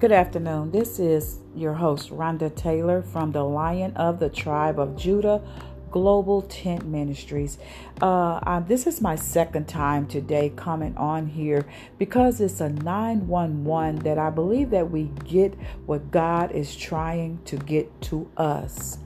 Good afternoon. This is your host, Rhonda Taylor from the Lion of the Tribe of Judah Global Tent Ministries. Uh, uh, this is my second time today coming on here because it's a 911 that I believe that we get what God is trying to get to us.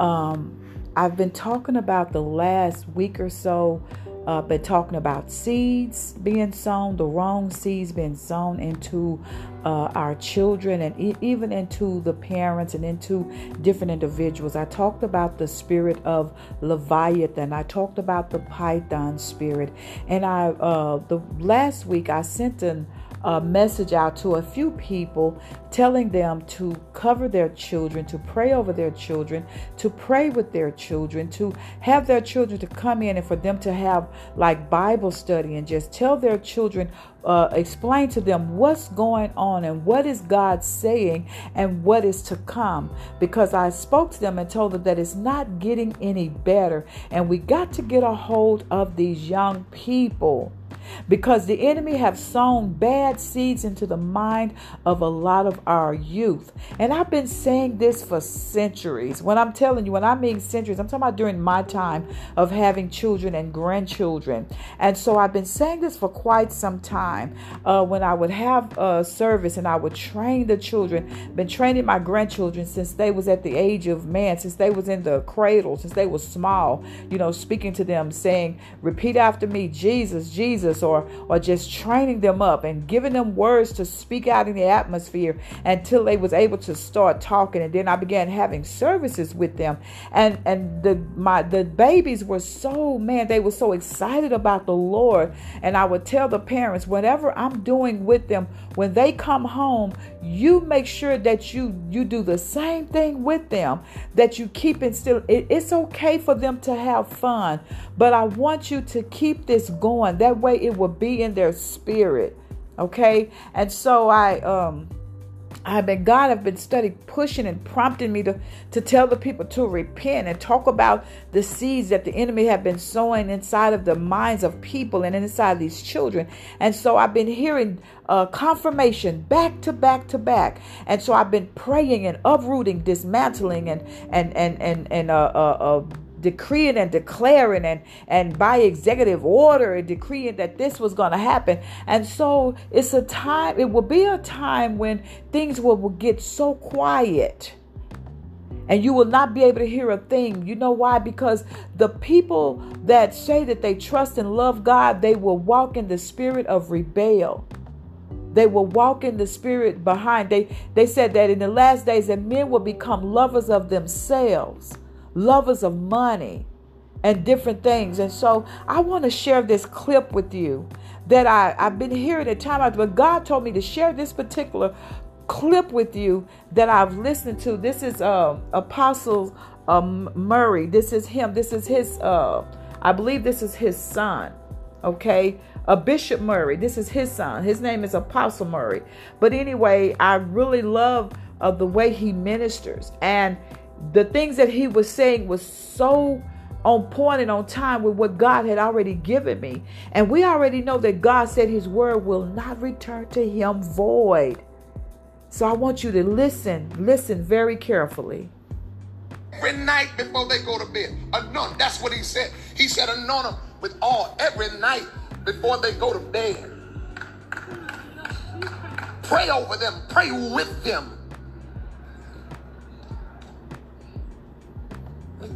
Um, I've been talking about the last week or so uh, been talking about seeds being sown, the wrong seeds being sown into uh, our children and e- even into the parents and into different individuals. I talked about the spirit of Leviathan. I talked about the Python spirit, and I uh, the last week I sent an a message out to a few people telling them to cover their children, to pray over their children, to pray with their children, to have their children to come in and for them to have like Bible study and just tell their children, uh, explain to them what's going on and what is God saying and what is to come. Because I spoke to them and told them that it's not getting any better, and we got to get a hold of these young people because the enemy have sown bad seeds into the mind of a lot of our youth. And I've been saying this for centuries. When I'm telling you, when I mean centuries, I'm talking about during my time of having children and grandchildren. And so I've been saying this for quite some time. Uh, when I would have a service and I would train the children, been training my grandchildren since they was at the age of man, since they was in the cradle, since they was small, you know, speaking to them, saying, repeat after me, Jesus Jesus or or just training them up and giving them words to speak out in the atmosphere until they was able to start talking. And then I began having services with them. And and the my the babies were so man they were so excited about the Lord. And I would tell the parents whatever I'm doing with them when they come home you make sure that you you do the same thing with them that you keep instill it, it's okay for them to have fun but I want you to keep this going. That way it will be in their spirit. Okay. And so I, um, I've been God have been studying, pushing and prompting me to to tell the people to repent and talk about the seeds that the enemy have been sowing inside of the minds of people and inside of these children. And so I've been hearing uh, confirmation back to back to back. And so I've been praying and uprooting, dismantling, and and and and and uh, uh, uh decreeing and declaring and and by executive order and decreeing that this was going to happen and so it's a time it will be a time when things will, will get so quiet and you will not be able to hear a thing. You know why? Because the people that say that they trust and love God, they will walk in the spirit of rebel. They will walk in the spirit behind. They they said that in the last days that men will become lovers of themselves lovers of money and different things. And so I want to share this clip with you that I, I've been hearing at time but God told me to share this particular clip with you that I've listened to. This is uh, Apostle um, Murray. This is him. This is his, uh, I believe this is his son. Okay. A Bishop Murray. This is his son. His name is Apostle Murray. But anyway, I really love uh, the way he ministers. And the things that he was saying was so on point and on time with what God had already given me. And we already know that God said his word will not return to him void. So I want you to listen, listen very carefully. Every night before they go to bed, anoint. That's what he said. He said, anoint them with all every night before they go to bed. Pray over them, pray with them.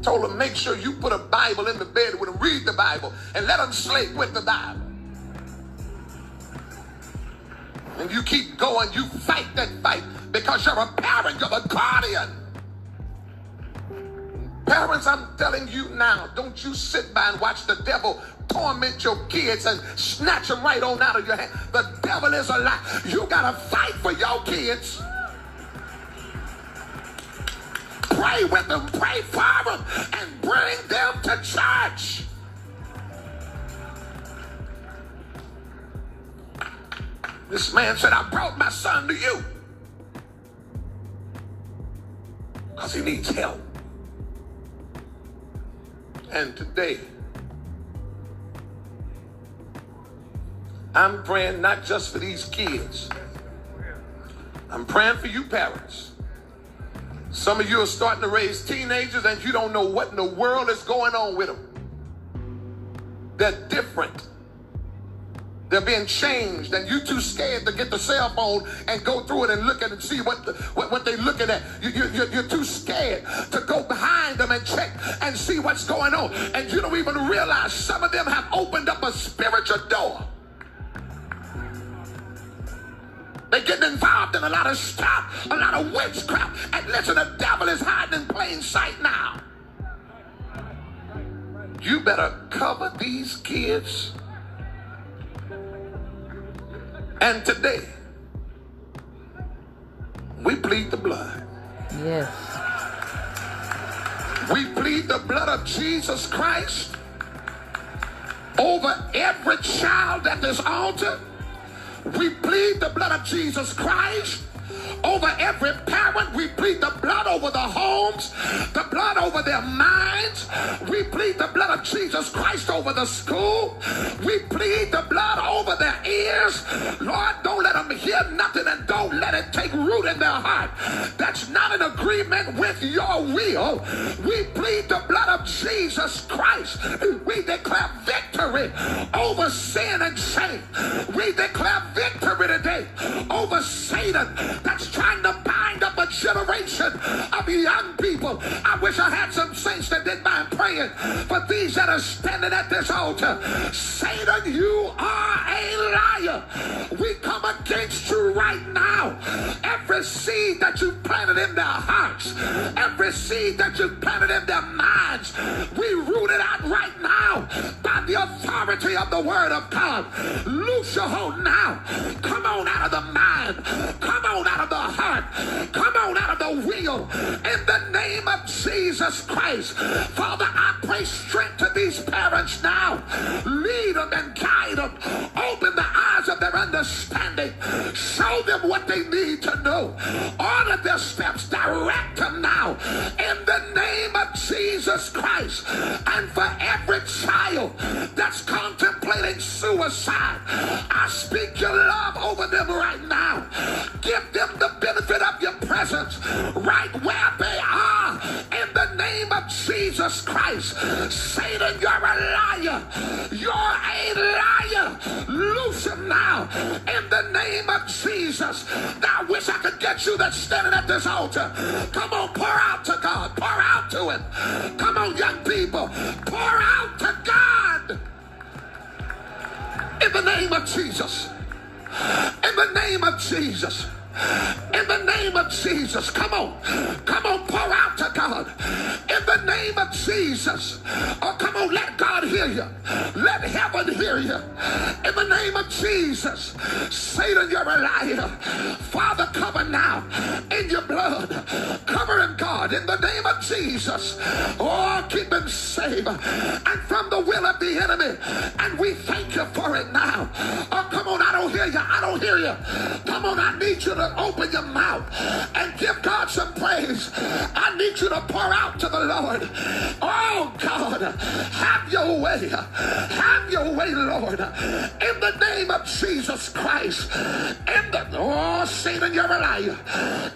Told him, make sure you put a Bible in the bed with him, read the Bible, and let him sleep with the Bible. And you keep going, you fight that fight because you're a parent, you're a guardian. Parents, I'm telling you now, don't you sit by and watch the devil torment your kids and snatch them right on out of your hand. The devil is a lie. You got to fight for your kids. Pray with them, pray for them, and bring them to church. This man said, I brought my son to you because he needs help. And today, I'm praying not just for these kids. I'm praying for you parents. Some of you are starting to raise teenagers and you don't know what in the world is going on with them. They're different. They're being changed, and you too scared to get the cell phone and go through it and look at it and see what the, what, what they're looking at. You, you, you're too scared to go behind them and check and see what's going on. And you don't even realize some of them have opened up a spiritual door. They're getting involved in a lot of stuff, a lot of witchcraft. And listen, the devil is hiding in plain sight now. You better cover these kids and today, we plead the blood. Yes. We plead the blood of Jesus Christ over every child at this altar. We plead the blood of Jesus Christ over every parent. We plead the blood over the homes, the blood over their minds. We plead the blood of Jesus Christ over the school. We plead the blood over their ears. Lord, don't let them hear nothing and don't let it take root in their heart. That's not in agreement with your will. We plead the blood of Jesus Christ. We declare victory over sin and shame. We declare victory today over Satan that's trying to bind up a generation of young people. I wish I had some saints that mind praying for these that are standing at this altar. Satan, you are a liar. We come against you right now. Every seed that you planted in their hearts, every seed that you planted in their minds, we root it out right now by the authority of the word of God. Loose your hold now. Come on out of the mind. Come on out of the heart. Come on out the wheel in the name of Jesus Christ. Father, I pray strength to these parents now. Lead them and guide them. Open understanding. Show them what they need to know. Order their steps. Direct them now in the name of Jesus Christ. And for every child that's contemplating suicide, I speak your love over them right now. Give them the benefit of your presence right where they are in the name of Jesus Christ. Satan, you're a liar. You're a liar. Loose him now in the name of Jesus. Now, I wish I could get you that's standing at this altar. Come on, pour out to God. Pour out to him. Come on, young people. Pour out to God. In the name of Jesus. In the name of Jesus. In the name of Jesus. Come on. Come on, pour out to God. In the name of Jesus. Oh, come on, let God hear you. Let heaven hear you. In the name of Jesus. Satan, you're a liar. Father, cover now in your blood. Cover him, God, in the name of Jesus. Oh, keep him safe and from the will of the enemy. And we thank you for it now. Oh, come on, don't hear you. I don't hear you. Come on, I need you to open your mouth and give God some praise. I need you to pour out to the Lord. Oh God, have your way. Have your way, Lord. In the name of Jesus Christ. In the oh Satan, you're a liar.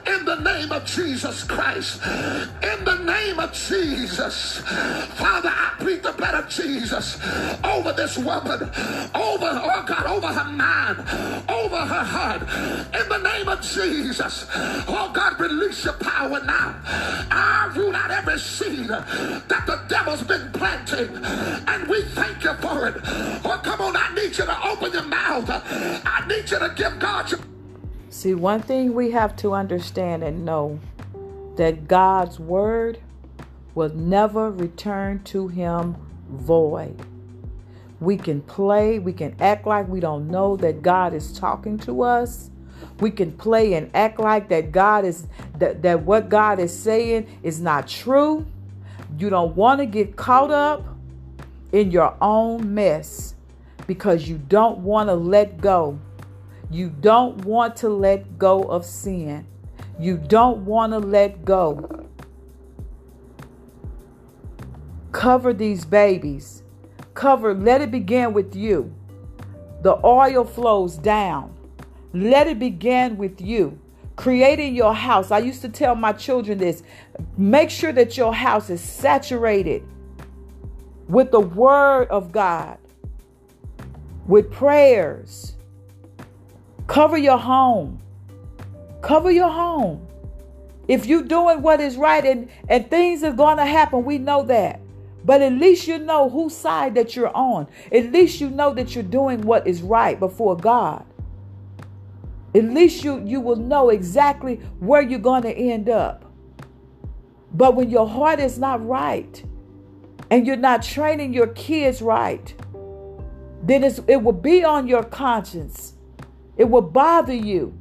In the name of Jesus Christ. In the name of Jesus. Father, I plead the blood of Jesus over this woman, over, oh God, over her mind, over her heart. In the name of Jesus. Oh God, release your power now. I root out every seed that the devil's been planting. And we thank you for it. Oh, come on, I need you to open your mouth. I need you to give God your. See, one thing we have to understand and know that God's word will never return to him void. We can play, we can act like we don't know that God is talking to us. We can play and act like that God is that, that what God is saying is not true. You don't want to get caught up in your own mess because you don't want to let go. You don't want to let go of sin. You don't want to let go. Cover these babies. Cover, let it begin with you. The oil flows down. Let it begin with you. Creating your house. I used to tell my children this make sure that your house is saturated with the Word of God, with prayers. Cover your home. Cover your home. If you're doing what is right and, and things are going to happen, we know that. But at least you know whose side that you're on. At least you know that you're doing what is right before God. At least you, you will know exactly where you're going to end up. But when your heart is not right and you're not training your kids right, then it will be on your conscience. It will bother you.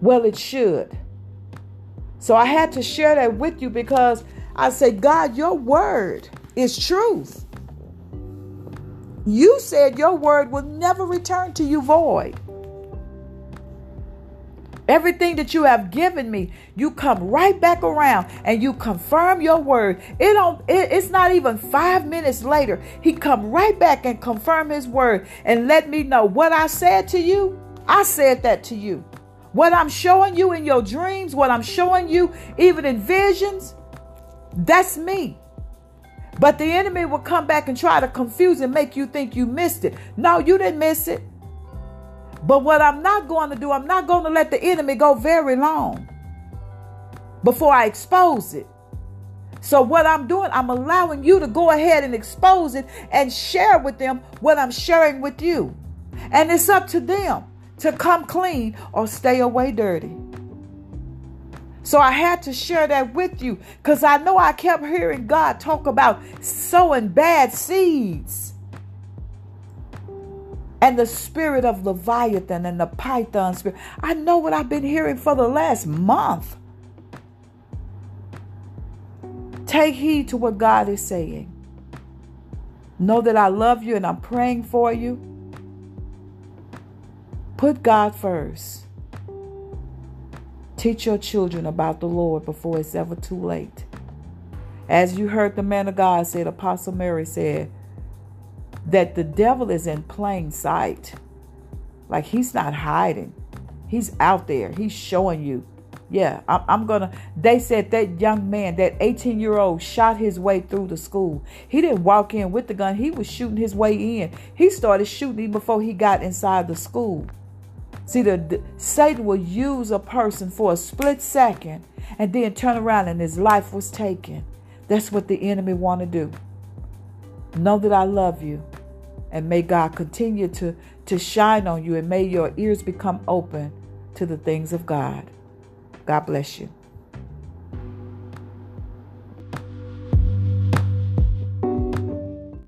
Well, it should. So I had to share that with you because I say, God, your word is truth. You said your word will never return to you void. Everything that you have given me, you come right back around and you confirm your word. It don't it, it's not even 5 minutes later. He come right back and confirm his word and let me know what I said to you. I said that to you. What I'm showing you in your dreams, what I'm showing you even in visions, that's me. But the enemy will come back and try to confuse and make you think you missed it. No, you didn't miss it. But what I'm not going to do, I'm not going to let the enemy go very long before I expose it. So, what I'm doing, I'm allowing you to go ahead and expose it and share with them what I'm sharing with you. And it's up to them to come clean or stay away dirty. So I had to share that with you because I know I kept hearing God talk about sowing bad seeds. And the spirit of Leviathan and the Python spirit. I know what I've been hearing for the last month. Take heed to what God is saying. Know that I love you and I'm praying for you. Put God first. Teach your children about the Lord before it's ever too late. As you heard the man of God said, Apostle Mary said, that the devil is in plain sight. Like he's not hiding, he's out there, he's showing you. Yeah, I'm, I'm, gonna. They said that young man, that 18 year old, shot his way through the school. He didn't walk in with the gun, he was shooting his way in. He started shooting before he got inside the school. See, the, the, Satan will use a person for a split second and then turn around and his life was taken. That's what the enemy want to do. Know that I love you. And may God continue to, to shine on you and may your ears become open to the things of God. God bless you.